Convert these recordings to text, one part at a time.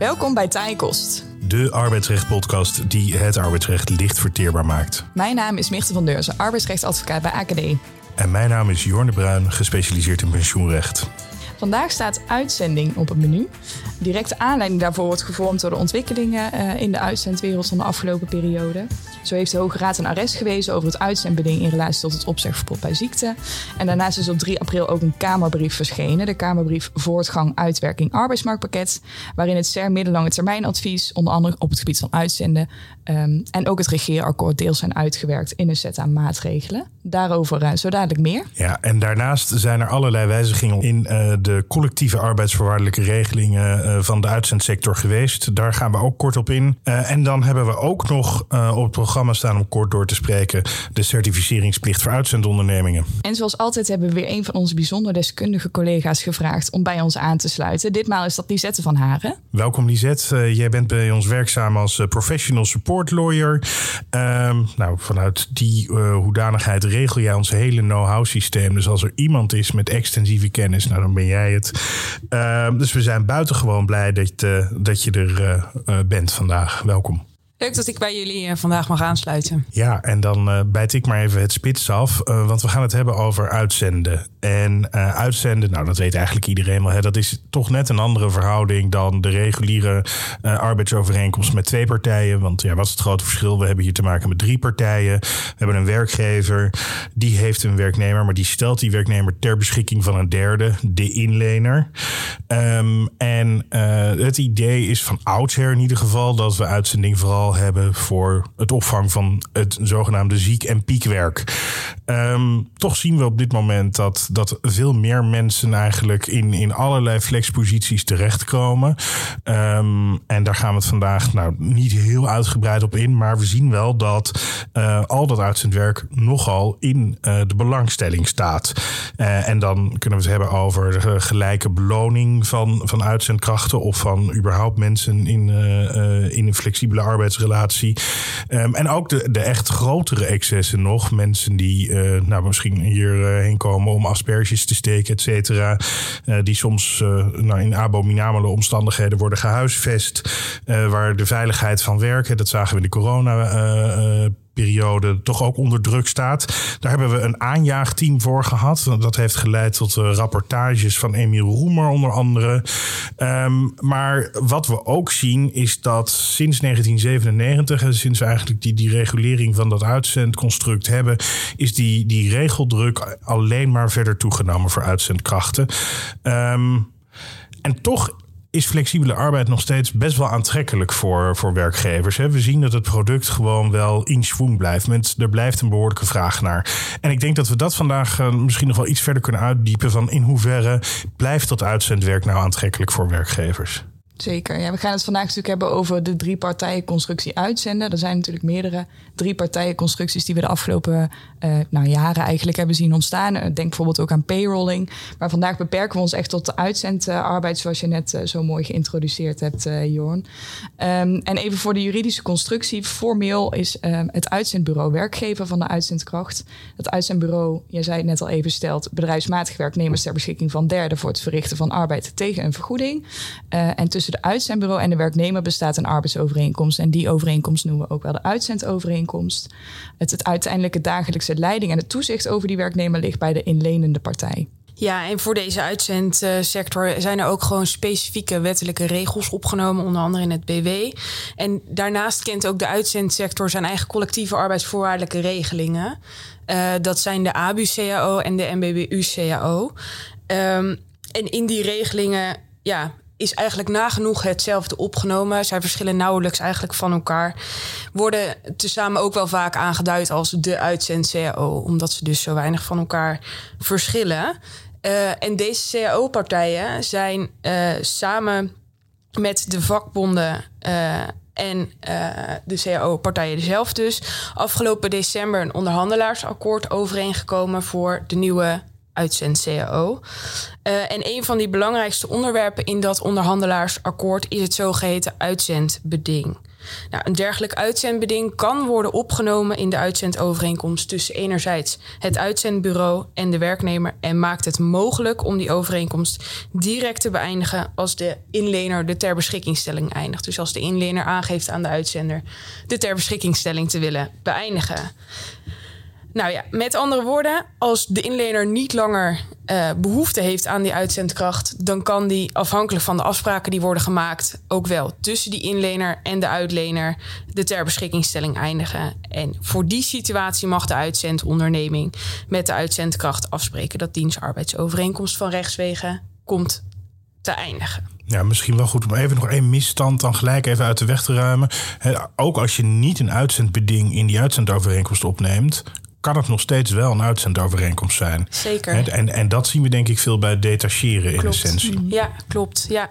Welkom bij Tijkost. De arbeidsrecht-podcast die het arbeidsrecht licht verteerbaar maakt. Mijn naam is Mirte van Deurzen, arbeidsrechtadvocaat bij AKD. En mijn naam is Jorne Bruin, gespecialiseerd in pensioenrecht. Vandaag staat uitzending op het menu. Directe aanleiding daarvoor wordt gevormd door de ontwikkelingen eh, in de uitzendwereld van de afgelopen periode. Zo heeft de Hoge Raad een arrest gewezen over het uitzendbeding in relatie tot het opzegverbod bij ziekte. En daarnaast is op 3 april ook een Kamerbrief verschenen. De Kamerbrief Voortgang Uitwerking Arbeidsmarktpakket. Waarin het CER middellange termijnadvies, onder andere op het gebied van uitzenden. Um, en ook het regeerakkoord deels zijn uitgewerkt in een set aan maatregelen. Daarover uh, zo dadelijk meer. Ja, en daarnaast zijn er allerlei wijzigingen in uh, de collectieve arbeidsvoorwaardelijke regelingen uh, van de uitzendsector geweest. Daar gaan we ook kort op in. en dan hebben we ook nog op het programma staan om kort door te spreken de certificeringsplicht voor uitzendondernemingen. En zoals altijd hebben we weer een van onze bijzonder deskundige collega's gevraagd om bij ons aan te sluiten. Ditmaal is dat Lisette van Haren. Welkom Lisette. jij bent bij ons werkzaam als professional support lawyer. Um, nou, vanuit die hoedanigheid regel jij ons hele know-how systeem. Dus als er iemand is met extensieve kennis, nou dan ben jij het. Uh, dus we zijn buitengewoon blij dat, uh, dat je er uh, bent vandaag. Welkom. Leuk dat ik bij jullie eh, vandaag mag aansluiten. Ja, en dan bijt ik maar even het spits af. Want we gaan het hebben over uitzenden. En uh, uitzenden, nou dat weet eigenlijk iedereen wel. Hè, dat is toch net een andere verhouding dan de reguliere arbeidsovereenkomst met twee partijen. Want ja, wat is het grote verschil? We hebben hier te maken met drie partijen. We hebben een werkgever, die heeft een werknemer, maar die stelt die werknemer ter beschikking van een derde, de inlener. Um, en het idee is van oudsher in ieder geval dat we uitzending vooral hebben voor het opvang van het zogenaamde ziek- en piekwerk. Um, toch zien we op dit moment dat, dat veel meer mensen eigenlijk in, in allerlei flexposities terechtkomen. Um, en daar gaan we het vandaag nou niet heel uitgebreid op in. Maar we zien wel dat uh, al dat uitzendwerk nogal in uh, de belangstelling staat. Uh, en dan kunnen we het hebben over de gelijke beloning van, van uitzendkrachten of van überhaupt mensen in, in een flexibele arbeids relatie. Um, en ook de, de echt grotere excessen nog. Mensen die nou, misschien hierheen komen om asperges te steken, et cetera. Uh, die soms nou, in abominabele omstandigheden worden gehuisvest. waar de veiligheid van werken, dat zagen we in de corona periode toch ook onder druk staat. Daar hebben we een aanjaagteam voor gehad. Dat heeft geleid tot uh, rapportages van Emiel Roemer onder andere. Um, maar wat we ook zien is dat sinds 1997, en sinds we eigenlijk die, die regulering van dat uitzendconstruct hebben, is die, die regeldruk alleen maar verder toegenomen voor uitzendkrachten. Um, en toch is flexibele arbeid nog steeds best wel aantrekkelijk voor, voor werkgevers. We zien dat het product gewoon wel in schwung blijft. Mensen, er blijft een behoorlijke vraag naar. En ik denk dat we dat vandaag uh, misschien nog wel iets verder kunnen uitdiepen. Van in hoeverre blijft dat uitzendwerk nou aantrekkelijk voor werkgevers? Zeker. Ja, we gaan het vandaag natuurlijk hebben over de drie partijen constructie uitzenden. Er zijn natuurlijk meerdere drie partijen constructies die we de afgelopen uh, nou, jaren eigenlijk hebben zien ontstaan. Denk bijvoorbeeld ook aan payrolling. Maar vandaag beperken we ons echt tot de uitzendarbeid, zoals je net uh, zo mooi geïntroduceerd hebt, uh, Jorn. Um, en even voor de juridische constructie. Formeel is um, het uitzendbureau werkgever van de uitzendkracht. Dat uitzendbureau, jij zei het net al even, stelt bedrijfsmatige werknemers ter beschikking van derden voor het verrichten van arbeid tegen een vergoeding. en tussen de uitzendbureau en de werknemer bestaat een arbeidsovereenkomst. En die overeenkomst noemen we ook wel de uitzendovereenkomst. Het, het uiteindelijke dagelijkse leiding en het toezicht over die werknemer ligt bij de inlenende partij. Ja, en voor deze uitzendsector zijn er ook gewoon specifieke wettelijke regels opgenomen, onder andere in het BW. En daarnaast kent ook de uitzendsector zijn eigen collectieve arbeidsvoorwaardelijke regelingen. Uh, dat zijn de ABU-CAO en de MBBU-CAO. Ehm, en in die regelingen ja, is eigenlijk nagenoeg hetzelfde opgenomen. Zij verschillen nauwelijks eigenlijk van elkaar. Worden tezamen ook wel vaak aangeduid als de uitzend-CAO, omdat ze dus zo weinig van elkaar verschillen. Uh, en deze CAO-partijen zijn uh, samen met de vakbonden uh, en de CAO-partijen zelf dus afgelopen december een onderhandelaarsakkoord overeengekomen voor de nieuwe uitzend-CAO. Uh, en een van die belangrijkste onderwerpen in dat onderhandelaarsakkoord is het zogeheten uitzendbeding. Nou, een dergelijk uitzendbeding kan worden opgenomen in de uitzendovereenkomst tussen enerzijds het uitzendbureau en de werknemer en maakt het mogelijk om die overeenkomst direct te beëindigen als de inlener de ter beschikkingstelling eindigt. Dus als de inlener aangeeft aan de uitzender de ter beschikkingstelling te willen beëindigen. Nou ja, met andere woorden, als de inlener niet langer uh, behoefte heeft aan die uitzendkracht, dan kan die afhankelijk van de afspraken die worden gemaakt, ook wel tussen die inlener en de uitlener de ter beschikkingstelling eindigen. En voor die situatie mag de uitzendonderneming met de uitzendkracht afspreken dat dienstarbeidsovereenkomst van rechtswegen komt te eindigen. Ja, misschien wel goed om even nog één misstand dan gelijk even uit de weg te ruimen. ook als je niet een uitzendbeding in die uitzendovereenkomst opneemt, kan het nog steeds wel een uitzendovereenkomst zijn. Zeker. En, en dat zien we denk ik veel bij detacheren in essentie. Ja, klopt. Ja.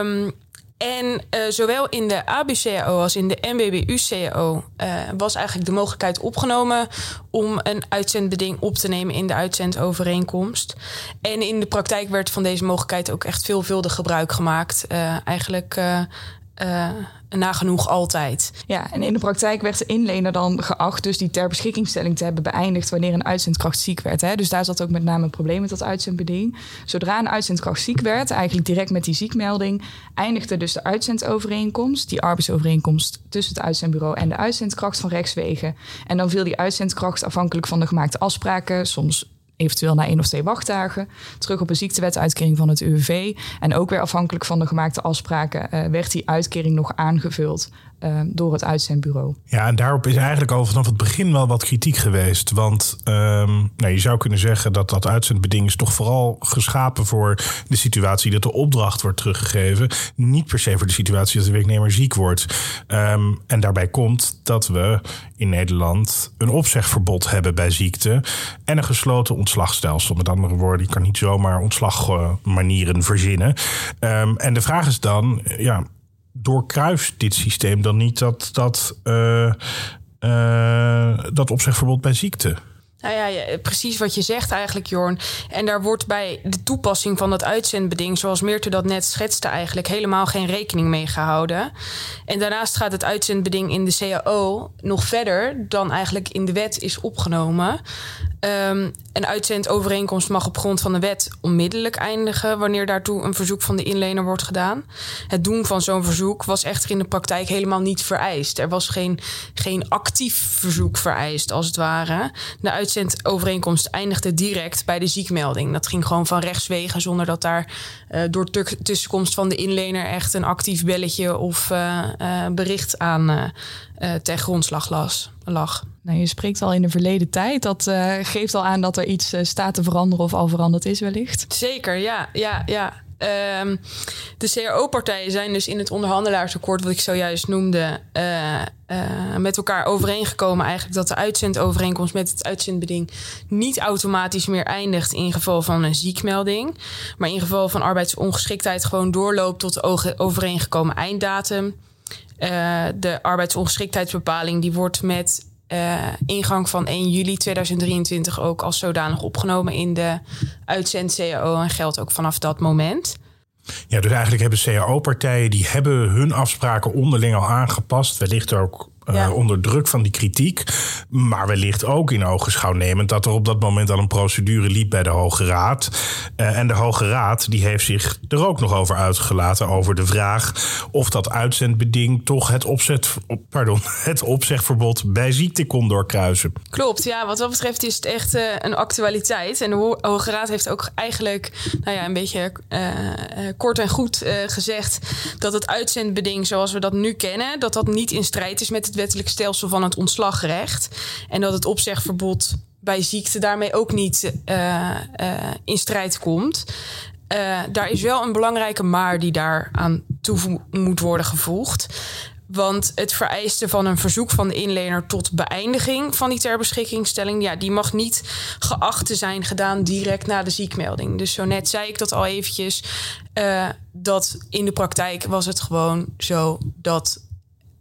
Um, en uh, zowel in de ABCAO als in de MBBU-CAO uh, was eigenlijk de mogelijkheid opgenomen om een uitzendbeding op te nemen in de uitzendovereenkomst. En in de praktijk werd van deze mogelijkheid ook echt veelvuldig gebruik gemaakt. Uh, eigenlijk nagenoeg altijd. Ja, en in de praktijk werd de inlener dan geacht dus die ter beschikkingstelling te hebben beëindigd wanneer een uitzendkracht ziek werd. Hè? Dus daar zat ook met name een probleem met dat uitzendbeding. Zodra een uitzendkracht ziek werd, eigenlijk direct met die ziekmelding, eindigde dus de uitzendovereenkomst, die arbeidsovereenkomst tussen het uitzendbureau en de uitzendkracht van rechtswegen. En dan viel die uitzendkracht afhankelijk van de gemaakte afspraken, soms eventueel na één of twee wachtdagen. Terug op een ziektewetuitkering van het UWV. En ook weer afhankelijk van de gemaakte afspraken uh, werd die uitkering nog aangevuld uh, door het uitzendbureau. Ja, en daarop is eigenlijk al vanaf het begin wel wat kritiek geweest. Want um, nou, je zou kunnen zeggen dat dat uitzendbeding is toch vooral geschapen voor de situatie dat de opdracht wordt teruggegeven. Niet per se voor de situatie dat de werknemer ziek wordt. Um, en daarbij komt dat we in Nederland een opzegverbod hebben bij ziekte en een gesloten ontslagstelsel. Met andere woorden, je kan niet zomaar ontslagmanieren verzinnen. En de vraag is dan, ja, doorkruist dit systeem dan niet dat, dat, uh, uh, dat opzegverbod bij ziekte? Nou ja, precies wat je zegt eigenlijk, Jorn. En daar wordt bij de toepassing van dat uitzendbeding, zoals Meerte dat net schetste, eigenlijk helemaal geen rekening mee gehouden. En daarnaast gaat het uitzendbeding in de CAO nog verder dan eigenlijk in de wet is opgenomen. Um, een uitzendovereenkomst mag op grond van de wet onmiddellijk eindigen wanneer daartoe een verzoek van de inlener wordt gedaan. Het doen van zo'n verzoek was echter in de praktijk helemaal niet vereist. Er was geen, geen actief verzoek vereist, als het ware. De uitzendovereenkomst eindigde direct bij de ziekmelding. Dat ging gewoon van rechtswegen zonder dat daar uh, door tussenkomst van de inlener echt een actief belletje of uh, uh, bericht aan ten grondslag las, lag. Nou, je spreekt al in de verleden tijd. Dat uh, geeft al aan dat er iets uh, staat te veranderen of al veranderd is wellicht. Zeker, ja. ja, ja. Um, de CRO-partijen zijn dus in het onderhandelaarsakkoord, wat ik zojuist noemde, uh, met elkaar overeengekomen eigenlijk dat de uitzendovereenkomst met het uitzendbeding niet automatisch meer eindigt in geval van een ziekmelding, maar in geval van arbeidsongeschiktheid gewoon doorloopt tot de overeengekomen einddatum. de arbeidsongeschiktheidsbepaling die wordt met uh, ingang van 1 juli 2023 ook als zodanig opgenomen in de uitzend-CAO en geldt ook vanaf dat moment. Ja, dus eigenlijk hebben CAO-partijen die hebben hun afspraken onderling al aangepast. Wellicht ook ja. uh, onder druk van die kritiek. Maar wellicht ook in ogenschouw nemend dat er op dat moment al een procedure liep bij de Hoge Raad. Uh, en de Hoge Raad die heeft zich er ook nog over uitgelaten. Over de vraag of dat uitzendbeding toch het, opzet, pardon, het opzegverbod bij ziekte kon doorkruisen. Klopt, ja. Wat dat betreft is het echt uh, een actualiteit. En de Hoge Raad heeft ook eigenlijk nou ja, een beetje kort en goed gezegd dat het uitzendbeding zoals we dat nu kennen, dat dat niet in strijd is met het wettelijk stelsel van het ontslagrecht. En dat het opzegverbod bij ziekte daarmee ook niet uh, uh, in strijd komt. Uh, daar is wel een belangrijke maar die daar aan toe moet worden gevoegd. Want het vereisten van een verzoek van de inlener tot beëindiging van die ter beschikkingstelling, ja, die mag niet geacht te zijn gedaan direct na de ziekmelding. Dus zo net zei ik dat al eventjes. Dat in de praktijk was het gewoon zo dat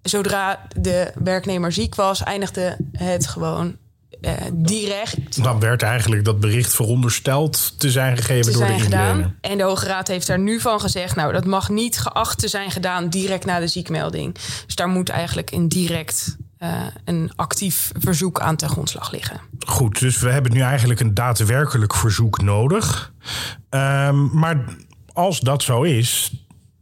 zodra de werknemer ziek was, eindigde het gewoon uh, direct. Dan werd eigenlijk dat bericht verondersteld te zijn gegeven door de gedaan. En de Hoge Raad heeft daar nu van gezegd: nou, dat mag niet geacht te zijn gedaan direct na de ziekmelding. Dus daar moet eigenlijk een direct uh, een actief verzoek aan ten grondslag liggen. Goed, dus we hebben nu eigenlijk een daadwerkelijk verzoek nodig. Um, maar als dat zo is,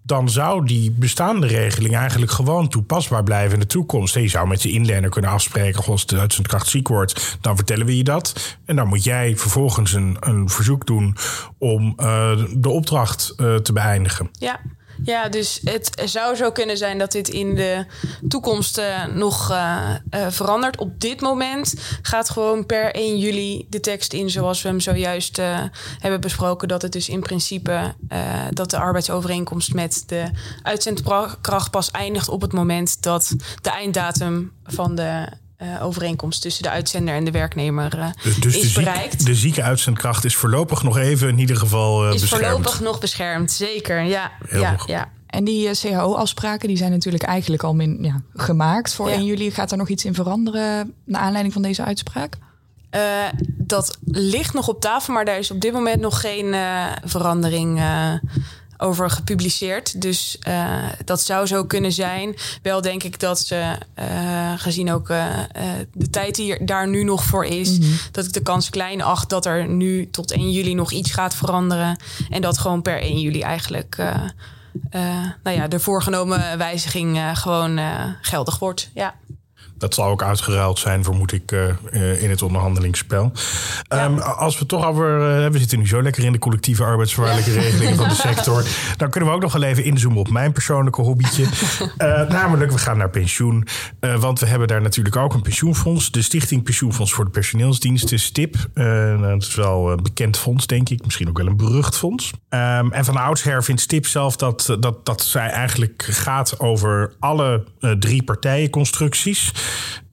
dan zou die bestaande regeling eigenlijk gewoon toepasbaar blijven in de toekomst. je zou met je inlener kunnen afspreken, als zijn kracht ziek wordt, dan vertellen we je dat. En dan moet jij vervolgens een, een verzoek doen om uh, de opdracht uh, te beëindigen. Ja. Ja, dus het zou zo kunnen zijn dat dit in de toekomst uh, nog uh, uh, verandert. Op dit moment gaat gewoon per 1 juli de tekst in zoals we hem zojuist hebben besproken. Dat het dus in principe dat de arbeidsovereenkomst met de uitzendkracht pas eindigt op het moment dat de einddatum van de uh, overeenkomst tussen de uitzender en de werknemer uh, dus, dus is de bereikt. de zieke uitzendkracht is voorlopig nog even in ieder geval uh, is beschermd. voorlopig nog beschermd, zeker. Ja, ja, ja. En die CAO-afspraken die zijn natuurlijk eigenlijk al min, ja, gemaakt voor ja. 1 juli. Gaat er nog iets in veranderen naar aanleiding van deze uitspraak? dat ligt nog op tafel, maar daar is op dit moment nog geen verandering over gepubliceerd. Dus uh, dat zou zo kunnen zijn. Wel denk ik dat ze, uh, gezien ook uh, de tijd die daar nu nog voor is, mm -hmm. dat ik de kans klein acht dat er nu tot 1 juli nog iets gaat veranderen. En dat gewoon per 1 juli eigenlijk nou ja, de voorgenomen wijziging gewoon geldig wordt. Ja. Dat zal ook uitgeruild zijn, vermoed ik, uh, in het onderhandelingsspel. Ja. Um, als we toch over. Uh, we zitten nu zo lekker in de collectieve arbeidsvoorwaardelijke ja. regelingen van de sector. Dan kunnen we ook nog wel even inzoomen op mijn persoonlijke hobbytje. uh, namelijk, we gaan naar pensioen. want we hebben daar natuurlijk ook een pensioenfonds. De Stichting Pensioenfonds voor de Personeelsdiensten, STIP. dat is wel een bekend fonds, denk ik. Misschien ook wel een berucht fonds. Um, en van oudsher vindt STIP zelf dat, dat, dat zij eigenlijk gaat over alle drie partijenconstructies.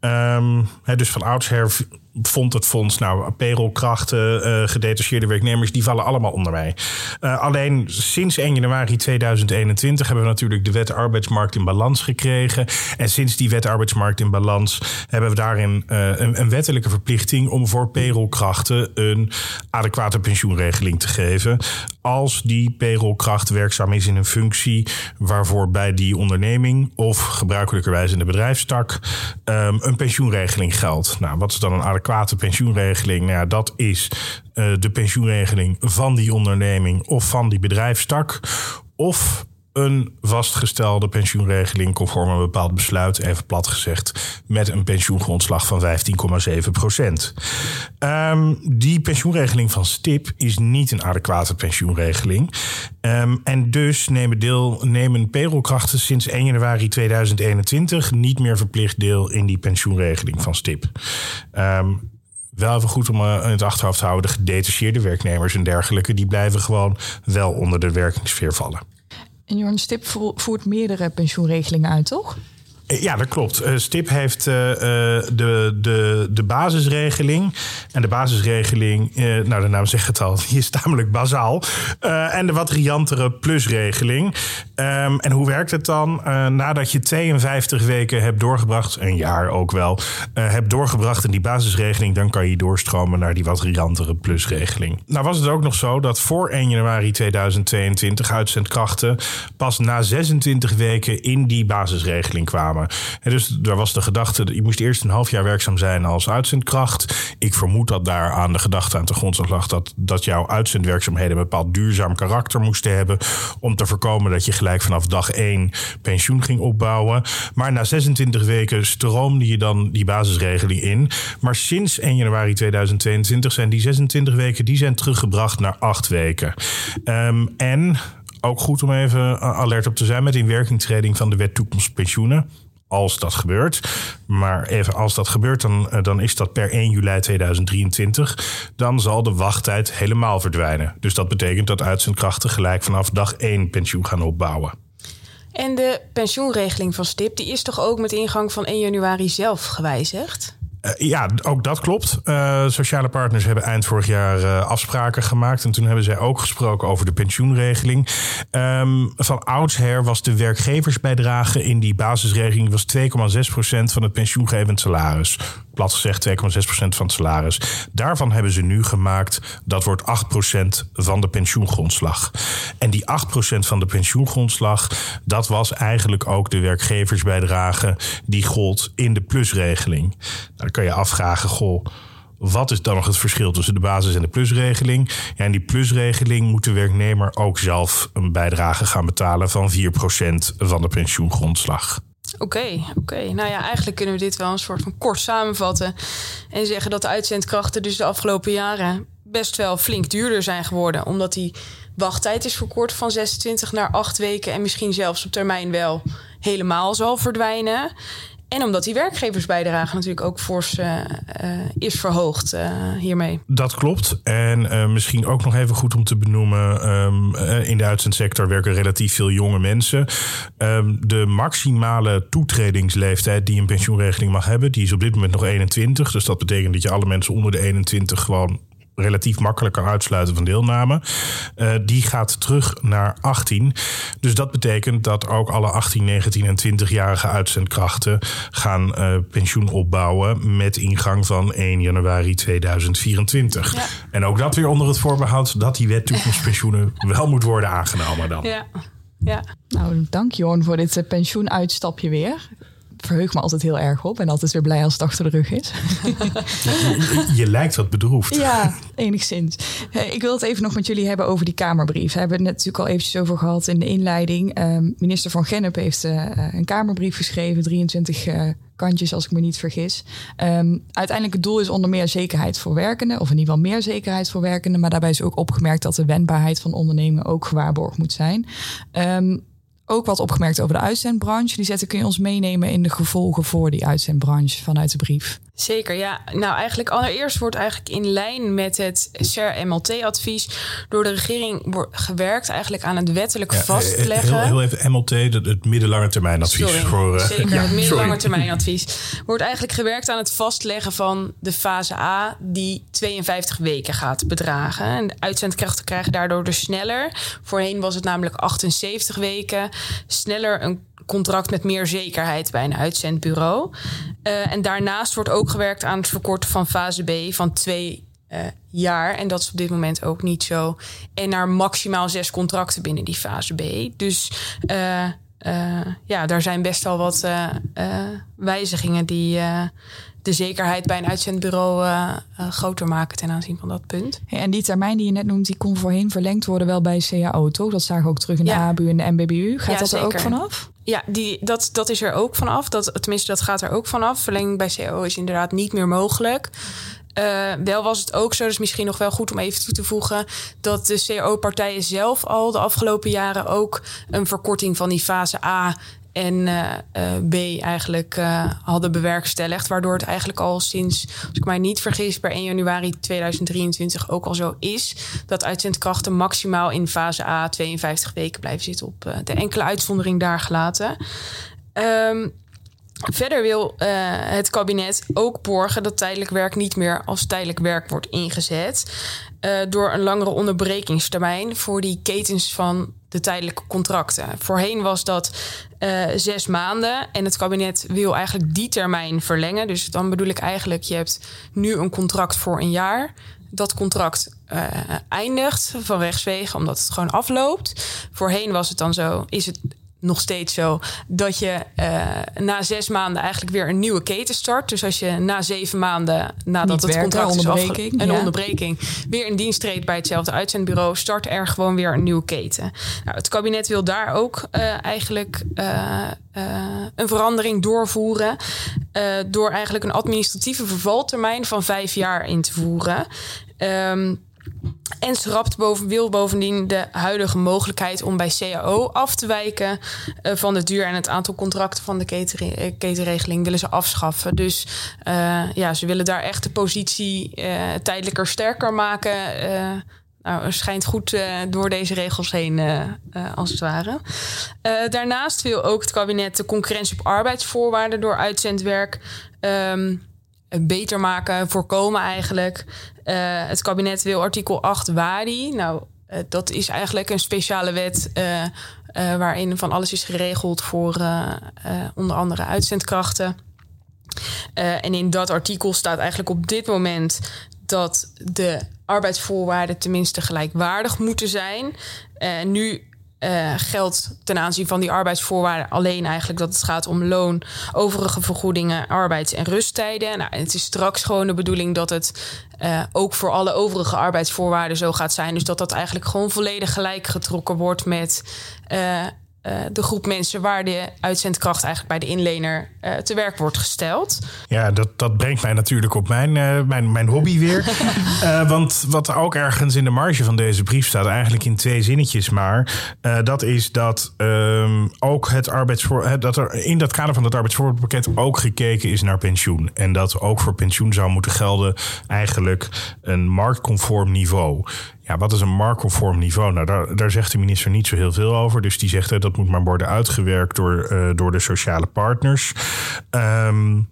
Um, dus van oudsher vond het fonds, nou, payrollkrachten, uh, gedetacheerde werknemers, die vallen allemaal onder mij. Uh, alleen sinds 1 januari 2021 hebben we natuurlijk de wet arbeidsmarkt in balans gekregen. En sinds die wet arbeidsmarkt in balans hebben we daarin uh, een, een, wettelijke verplichting om voor payrollkrachten een adequate pensioenregeling te geven. Als die payrollkracht werkzaam is in een functie waarvoor bij die onderneming of gebruikelijkerwijs in de bedrijfstak um, een pensioenregeling geldt. Nou, wat is dan een adequate adequate pensioenregeling, nou ja, dat is uh, de pensioenregeling van die onderneming of van die bedrijfstak. Of een vastgestelde pensioenregeling conform een bepaald besluit, even plat gezegd, met een pensioengrondslag van 15,7 procent. Um, die pensioenregeling van STIP is niet een adequate pensioenregeling. Um, en dus nemen, deel, nemen payrollkrachten sinds 1 januari 2021 niet meer verplicht deel in die pensioenregeling van STIP. Um, wel even goed om in het achterhoofd te houden. De gedetacheerde werknemers en dergelijke, die blijven gewoon wel onder de werkingssfeer vallen. En Jorn Stip voert meerdere pensioenregelingen uit, toch? Eh, ja, dat klopt. Uh, Stip heeft uh, de, de, de basisregeling. En de basisregeling, nou de naam zegt het al, die is tamelijk bazaal. en de wat riantere plusregeling. Um, en hoe werkt het dan? nadat je 52 weken hebt doorgebracht, een jaar ook wel, hebt doorgebracht in die basisregeling, dan kan je doorstromen naar die wat riantere plusregeling. Nou was het ook nog zo dat voor 1 januari 2022 uitzendkrachten pas na 26 weken in die basisregeling dus daar was de gedachte, je moest eerst een half jaar werkzaam zijn als uitzendkracht. Ik vermoed dat daar aan de gedachte aan de grondslag lag dat, dat jouw uitzendwerkzaamheden een bepaald duurzaam karakter moesten hebben. Om te voorkomen dat je gelijk vanaf dag één pensioen ging opbouwen. Maar na 26 weken stroomde je dan die basisregeling in. Maar sinds 1 januari 2022 zijn die 26 weken die zijn teruggebracht naar 8 weken. Um, en ook goed om even alert op te zijn met inwerkingtreding van de wet toekomstpensioenen als dat gebeurt. Maar even als dat gebeurt, dan, eh, dan is dat per 1 juli 2023. Dan zal de wachttijd helemaal verdwijnen. Dus dat betekent dat uitzendkrachten gelijk vanaf dag 1 pensioen gaan opbouwen. En de pensioenregeling van STIP, die is toch ook met ingang van 1 januari zelf gewijzigd? Ja, ook dat klopt. sociale partners hebben eind vorig jaar afspraken gemaakt. En toen hebben zij ook gesproken over de pensioenregeling. Ehm, van oudsher was de werkgeversbijdrage in die basisregeling was 2,6% van het pensioengevend salaris plat gezegd 2,6% van het salaris. Daarvan hebben ze nu gemaakt, dat wordt 8% van de pensioengrondslag. En die 8% van de pensioengrondslag, dat was eigenlijk ook de werkgeversbijdrage die gold in de plusregeling. Nou, dan kan je afvragen, goh. Wat is dan nog het verschil tussen de basis- en de plusregeling? Ja, in die plusregeling moet de werknemer ook zelf een bijdrage gaan betalen van 4% van de pensioengrondslag. Oké, oké. Nou ja, eigenlijk kunnen we dit wel een soort van kort samenvatten. En zeggen dat de uitzendkrachten dus de afgelopen jaren best wel flink duurder zijn geworden. Omdat die wachttijd is verkort van 26 naar 8 weken. En misschien zelfs op termijn wel helemaal zal verdwijnen. En omdat die werkgeversbijdrage natuurlijk ook fors uh, is verhoogd uh, hiermee. Dat klopt. En misschien ook nog even goed om te benoemen: um, in de uitzendsector werken relatief veel jonge mensen. Um, de maximale toetredingsleeftijd die een pensioenregeling mag hebben, die is op dit moment nog 21. Dus dat betekent dat je alle mensen onder de 21 gewoon relatief makkelijk kan uitsluiten van deelname. Uh, die gaat terug naar 18. Dus dat betekent dat ook alle 18, 19 en 20-jarige uitzendkrachten gaan uh, pensioen opbouwen met ingang van 1 januari 2024. Ja. En ook dat weer onder het voorbehoud dat die wet toekomstpensioenen wel moet worden aangenomen dan. Ja. Ja. Nou, dank Jorn voor dit pensioenuitstapje weer verheug me altijd heel erg op. En altijd weer blij als het achter de rug is. je, lijkt wat bedroefd. Ja, enigszins. Ik wil het even nog met jullie hebben over die Kamerbrief. We hebben het net natuurlijk al eventjes over gehad in de inleiding. Um, minister Van Gennep heeft uh, een Kamerbrief geschreven. 23 uh, eh, kantjes, als ik me niet vergis. Um, uiteindelijk het doel is onder meer zekerheid voor werkenden. Of in ieder geval meer zekerheid voor werkenden. Maar daarbij is ook opgemerkt dat de wendbaarheid van ondernemen ook gewaarborgd moet zijn. Um, ook wat opgemerkt over de uitzendbranche. Die zetten kun je ons meenemen in de gevolgen voor die uitzendbranche vanuit de brief. Zeker, ja. Nou, eigenlijk allereerst wordt eigenlijk in lijn met het SER-MLT-advies door de regering gewerkt eigenlijk aan het wettelijk eh, vastleggen. Heel, heel, even MLT, het middellange termijn advies. voor, uh, zeker, ja, het middellange termijn advies. Wordt eigenlijk gewerkt aan het vastleggen van de fase A die 52 weken gaat bedragen. En de uitzendkrachten krijgen daardoor dus sneller. Voorheen was het namelijk 78 weken. Sneller een contract met meer zekerheid bij een uitzendbureau. Uh, en daarnaast wordt ook gewerkt aan het verkorten van fase B van twee uh, jaar. En dat is op dit moment ook niet zo. En naar maximaal zes contracten binnen die fase B. Dus uh, ja, daar zijn best wel wat wijzigingen die de zekerheid bij een uitzendbureau uh, uh, groter maken ten aanzien van dat punt. en die termijn die je net noemt, die kon voorheen verlengd worden wel bij CAO, toch? Dat zagen we ook terug in de ABU en de MBBU. Gaat dat er ook vanaf? Ja, die, dat, dat is er ook vanaf. Dat, tenminste, dat gaat er ook vanaf. Verlenging bij CAO is inderdaad niet meer mogelijk. Uh, wel was het ook zo, dus misschien nog wel goed om even toe te voegen, dat de CAO-partijen zelf al de afgelopen jaren ook een verkorting van die fase A en uh, uh, B eigenlijk uh, hadden bewerkstelligd. Waardoor het eigenlijk al sinds, als ik mij niet vergis, per 1 januari 2023 ook al zo is. Dat uitzendkrachten maximaal in fase A 52 weken blijven zitten op de enkele uitzondering daar gelaten. Um, Verder wil het kabinet ook borgen dat tijdelijk werk niet meer als tijdelijk werk wordt ingezet. Door een langere onderbrekingstermijn voor die ketens van de tijdelijke contracten. Voorheen was dat uh, zes maanden en het kabinet wil eigenlijk die termijn verlengen. Dus dan bedoel ik eigenlijk, je hebt nu een contract voor een jaar. Dat contract uh, eindigt van rechtswegen omdat het gewoon afloopt. Voorheen was het dan zo, is het nog steeds zo dat je uh, na zes maanden eigenlijk weer een nieuwe keten start. Dus als je na zeven maanden nadat het contract is een onderbreking, weer in dienst treedt bij hetzelfde uitzendbureau, start er gewoon weer een nieuwe keten. Nou, het kabinet wil daar ook uh, eigenlijk uh, een verandering doorvoeren door eigenlijk een administratieve vervaltermijn van vijf jaar in te voeren. Um, en schrapt boven, wil bovendien de huidige mogelijkheid om bij CAO af te wijken uh, van de duur en het aantal contracten van de keten, ketenregeling willen ze afschaffen. Dus uh, ja, ze willen daar echt de positie tijdelijker sterker maken. nou, schijnt goed door deze regels heen, als het ware. daarnaast wil ook het kabinet de concurrentie op arbeidsvoorwaarden door uitzendwerk. Um, beter maken, voorkomen eigenlijk. het kabinet wil artikel 8 WADI. Nou, dat is eigenlijk een speciale wet waarin van alles is geregeld voor onder andere uitzendkrachten. en in dat artikel staat eigenlijk op dit moment dat de arbeidsvoorwaarden tenminste gelijkwaardig moeten zijn. Nu uh, geldt ten aanzien van die arbeidsvoorwaarden alleen eigenlijk dat het gaat om loon, overige vergoedingen, arbeids- en rusttijden. Nou, het is straks gewoon de bedoeling dat het uh, ook voor alle overige arbeidsvoorwaarden zo gaat zijn. Dus dat dat eigenlijk gewoon volledig gelijk getrokken wordt met uh, uh, de groep mensen waar de uitzendkracht eigenlijk bij de inlener uh, te werk wordt gesteld. Ja, dat, dat brengt mij natuurlijk op mijn, uh, mijn, mijn hobby weer. want wat ook ergens in de marge van deze brief staat, eigenlijk in twee zinnetjes maar, dat is dat um, ook het arbeidsvoor, dat er in dat kader van het arbeidsvoorwaardenpakket ook gekeken is naar pensioen. En dat ook voor pensioen zou moeten gelden eigenlijk een marktconform niveau. Ja, wat is een marktconform niveau? Nou, daar, daar zegt de minister niet zo heel veel over. Dus die zegt dat dat moet maar worden uitgewerkt door, uh, door de sociale partners. Um,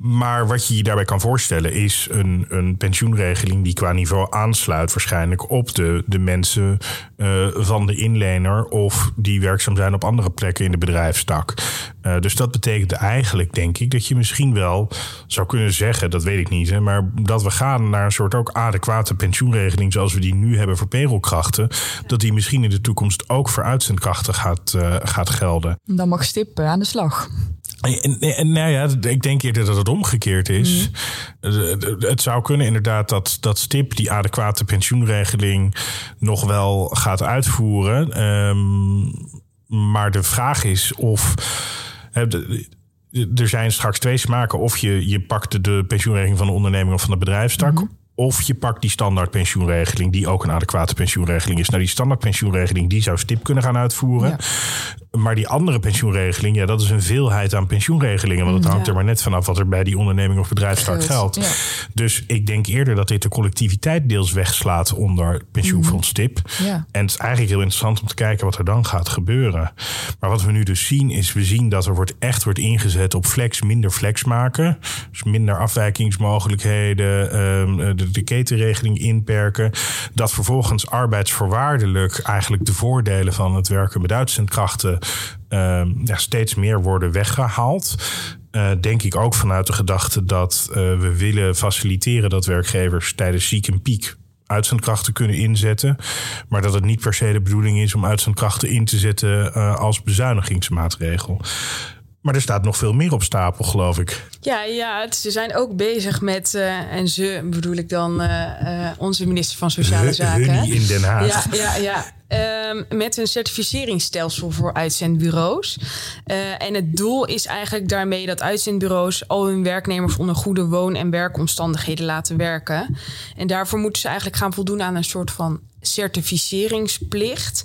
maar wat je je daarbij kan voorstellen is een, een pensioenregeling die qua niveau aansluit waarschijnlijk op de, de mensen uh, van de inlener of die werkzaam zijn op andere plekken in de bedrijfstak. Uh, dus dat betekent eigenlijk, denk ik, dat je misschien wel zou kunnen zeggen, dat weet ik niet, hè, maar dat we gaan naar een soort ook adequate pensioenregeling zoals we die nu hebben voor perelkrachten, dat die misschien in de toekomst ook voor uitzendkrachten gaat, uh, gaat gelden. Dan mag Stip aan de slag. En, nou ja, ik denk eerder dat het omgekeerd is. Mhm. Het zou kunnen inderdaad dat, dat STIP die adequate pensioenregeling nog wel gaat uitvoeren. Um, maar de vraag is of. Er zijn straks twee smaken. Of je, je pakt de pensioenregeling van de onderneming of van de bedrijfstak. Mhm. Of je pakt die standaard pensioenregeling, die ook een adequate pensioenregeling is. Nou, die standaard pensioenregeling, die zou STIP kunnen gaan uitvoeren. Maar die andere pensioenregeling, ja, dat is een veelheid aan pensioenregelingen. Want het hangt er maar net vanaf wat er bij die onderneming of bedrijfstak geldt. Dus ik denk eerder dat dit de collectiviteit deels wegslaat onder pensioenfonds STIP. Ja. En het is eigenlijk heel interessant om te kijken wat er dan gaat gebeuren. Maar wat we nu dus zien, is we zien dat er wordt echt wordt ingezet op flex, minder flex maken. Dus minder afwijkingsmogelijkheden, ehm, de, de ketenregeling inperken. Dat vervolgens arbeidsvoorwaardelijk eigenlijk de voordelen van het werken met uitzendkrachten uh, ja, steeds meer worden weggehaald. Uh, denk ik ook vanuit de gedachte dat uh, we willen faciliteren dat werkgevers tijdens ziek en piek uitzendkrachten kunnen inzetten. Maar dat het niet per se de bedoeling is om uitzendkrachten in te zetten uh, als bezuinigingsmaatregel. Maar er staat nog veel meer op stapel, geloof ik. Ja, ja ze zijn ook bezig met, uh, en ze bedoel ik dan uh, uh, onze minister van Sociale Zaken. in Den Haag. Ja, ja, ja. Um, met een certificeringsstelsel voor uitzendbureaus. En het doel is eigenlijk daarmee dat uitzendbureaus al hun werknemers onder goede woon- en werkomstandigheden laten werken. En daarvoor moeten ze eigenlijk gaan voldoen aan een soort van certificeringsplicht.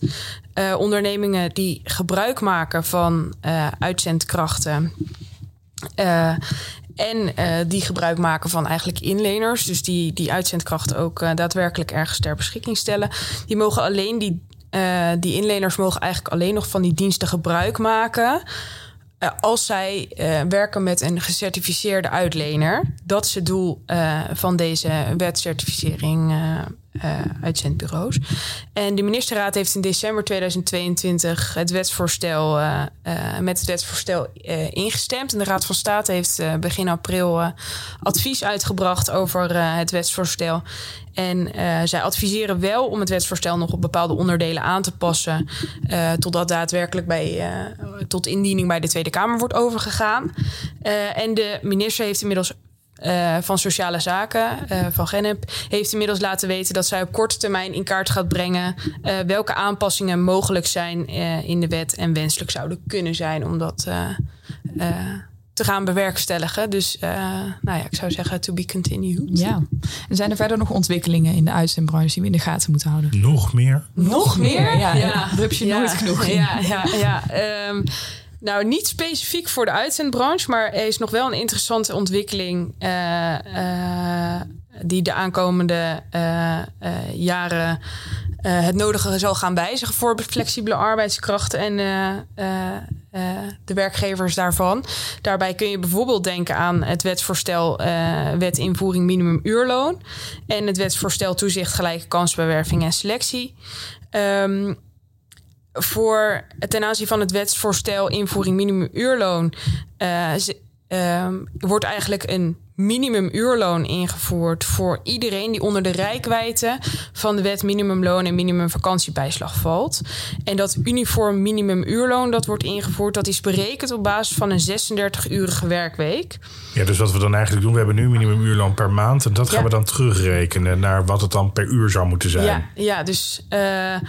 Uh, ondernemingen die gebruik maken van uh, uitzendkrachten. Uh, en die gebruik maken van eigenlijk inleners. Dus die, die uitzendkrachten ook daadwerkelijk ergens ter beschikking stellen. Die mogen alleen die die inleners mogen eigenlijk alleen nog van die diensten gebruik maken. Als zij werken met een gecertificeerde uitlener. Dat is het doel van deze wetcertificering uitzendbureaus. En de ministerraad heeft in december 2022 het wetsvoorstel, met het wetsvoorstel ingestemd. En de Raad van State heeft begin april advies uitgebracht over het wetsvoorstel. En uh, zij adviseren wel om het wetsvoorstel nog op bepaalde onderdelen aan te passen. Uh, totdat daadwerkelijk bij, uh, tot indiening bij de Tweede Kamer wordt overgegaan. en de minister heeft inmiddels. Van Sociale Zaken, van Genep, heeft inmiddels laten weten dat zij op korte termijn in kaart gaat brengen welke aanpassingen mogelijk zijn in de wet en wenselijk zouden kunnen zijn om dat te gaan bewerkstelligen. Dus uh, nou ja, ik zou zeggen to be continued. Ja. En zijn er verder nog ontwikkelingen in de uitzendbranche die we in de gaten moeten houden? Nog meer? Nog, meer? Ja, ja. heb je nooit genoeg Ja, ja, ja. Um, nou, niet specifiek voor de uitzendbranche, maar er is nog wel een interessante ontwikkeling uh, uh, die de aankomende jaren het nodige zal gaan wijzigen voor flexibele arbeidskrachten en de werkgevers daarvan. Daarbij kun je bijvoorbeeld denken aan het wetsvoorstel wet invoering minimumuurloon en het wetsvoorstel toezicht gelijke kans bij werving en selectie. Um, voor ten aanzien van het wetsvoorstel invoering minimumuurloon uh, wordt eigenlijk een minimumuurloon ingevoerd voor iedereen die onder de rijkwijde van de wet minimumloon en minimumvakantiebijslag valt. En dat uniform minimumuurloon dat wordt ingevoerd, dat is berekend op basis van een 36-urige werkweek. Ja, dus wat we dan eigenlijk doen, we hebben nu minimumuurloon per maand en dat gaan we dan terugrekenen naar wat het dan per uur zou moeten zijn. Ja, ja dus uh, uh,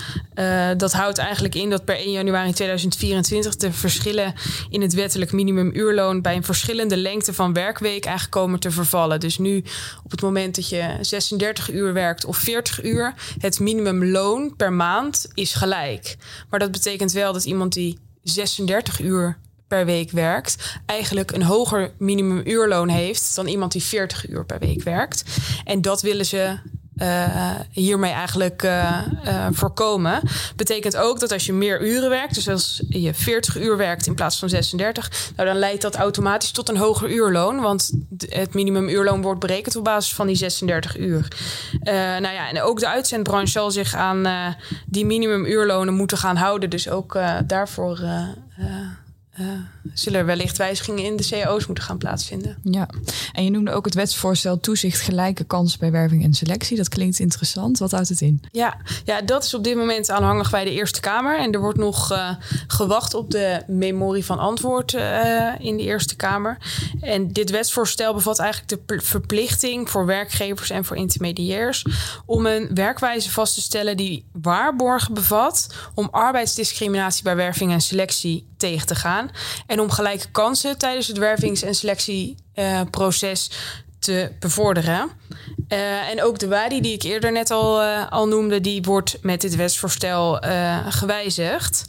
dat houdt eigenlijk in dat per 1 januari 2024 de verschillen in het wettelijk minimumuurloon bij een verschillende lengte van werkweek eigenlijk komen te vervallen. Dus nu op het moment dat je 36 uur werkt of 40 uur, het minimumloon per maand is gelijk. Maar dat betekent wel dat iemand die 36 uur per week werkt, eigenlijk een hoger minimumuurloon heeft dan iemand die 40 uur per week werkt. En dat willen ze uh, hiermee eigenlijk uh, uh, voorkomen. Betekent ook dat als je meer uren werkt, dus als je 40 uur werkt in plaats van 36, nou dan leidt dat automatisch tot een hoger uurloon. Want het minimumuurloon wordt berekend op basis van die 36 uur. nou ja, en ook de uitzendbranche zal zich aan die minimumuurlonen moeten gaan houden. Dus ook daarvoor uh, zullen er wellicht wijzigingen in de cao's moeten gaan plaatsvinden. Ja, en je noemde ook het wetsvoorstel toezicht gelijke kans bij werving en selectie. Dat klinkt interessant. Wat houdt het in? Ja, ja dat is op dit moment aanhangig bij de Eerste Kamer. En er wordt nog uh, gewacht op de memorie van antwoord uh, in de Eerste Kamer. En dit wetsvoorstel bevat eigenlijk de verplichting voor werkgevers en voor intermediairs om een werkwijze vast te stellen die waarborgen bevat om arbeidsdiscriminatie bij werving en selectie tegen te gaan. En om gelijke kansen tijdens het wervings- en selectieproces te bevorderen. Uh, en ook de WADI, die ik eerder net al, uh, al noemde, die wordt met dit wetsvoorstel uh, gewijzigd.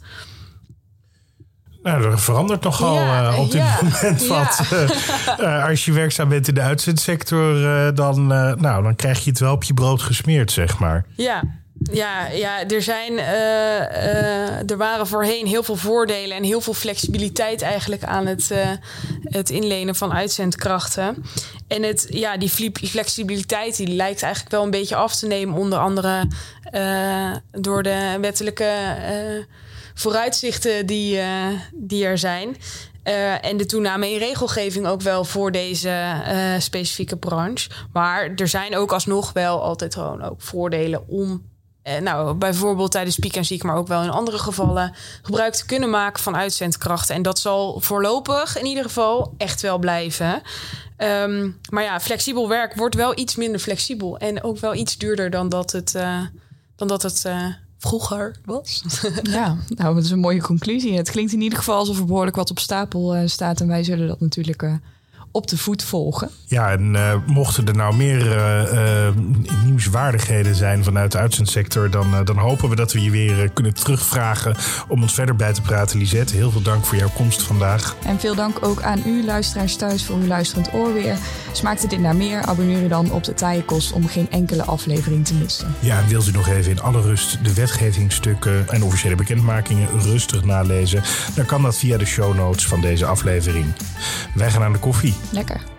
Nou, er verandert nogal ja, op dit ja, moment wat. Als je werkzaam bent in de uitzendsector, dan, nou, dan krijg je het wel op je brood gesmeerd, zeg maar. Ja, ja, ja, er zijn, uh, uh, er waren voorheen heel veel voordelen en heel veel flexibiliteit eigenlijk aan het, uh, het inlenen van uitzendkrachten. En het, ja, die flexibiliteit die lijkt eigenlijk wel een beetje af te nemen, onder andere door de wettelijke vooruitzichten die, die er zijn. En de toename in regelgeving ook wel voor deze specifieke branche. Maar er zijn ook alsnog wel altijd gewoon ook voordelen om eh, nou, bijvoorbeeld tijdens piek en ziek, maar ook wel in andere gevallen, gebruik te kunnen maken van uitzendkrachten. En dat zal voorlopig in ieder geval echt wel blijven. Um, maar ja, flexibel werk wordt wel iets minder flexibel en ook wel iets duurder dan dat het, uh, dan dat het uh, vroeger was. ja, nou, dat is een mooie conclusie. Het klinkt in ieder geval alsof er behoorlijk wat op stapel staat. En wij zullen dat natuurlijk op de voet volgen. Ja, en uh, mochten er nou meer uh, uh, nieuwswaardigheden zijn vanuit de uitzendsector, dan, dan hopen we dat we je weer kunnen terugvragen om ons verder bij te praten. Lisette, heel veel dank voor jouw komst vandaag. En veel dank ook aan u, luisteraars thuis, voor uw luisterend oor weer. Smaakte dit naar meer? Abonneer u dan op de Taaienkost om geen enkele aflevering te missen. Ja, en wilt u nog even in alle rust de wetgevingsstukken en officiële bekendmakingen rustig nalezen? Dan kan dat via de show notes van deze aflevering. Wij gaan aan de koffie. Lekker.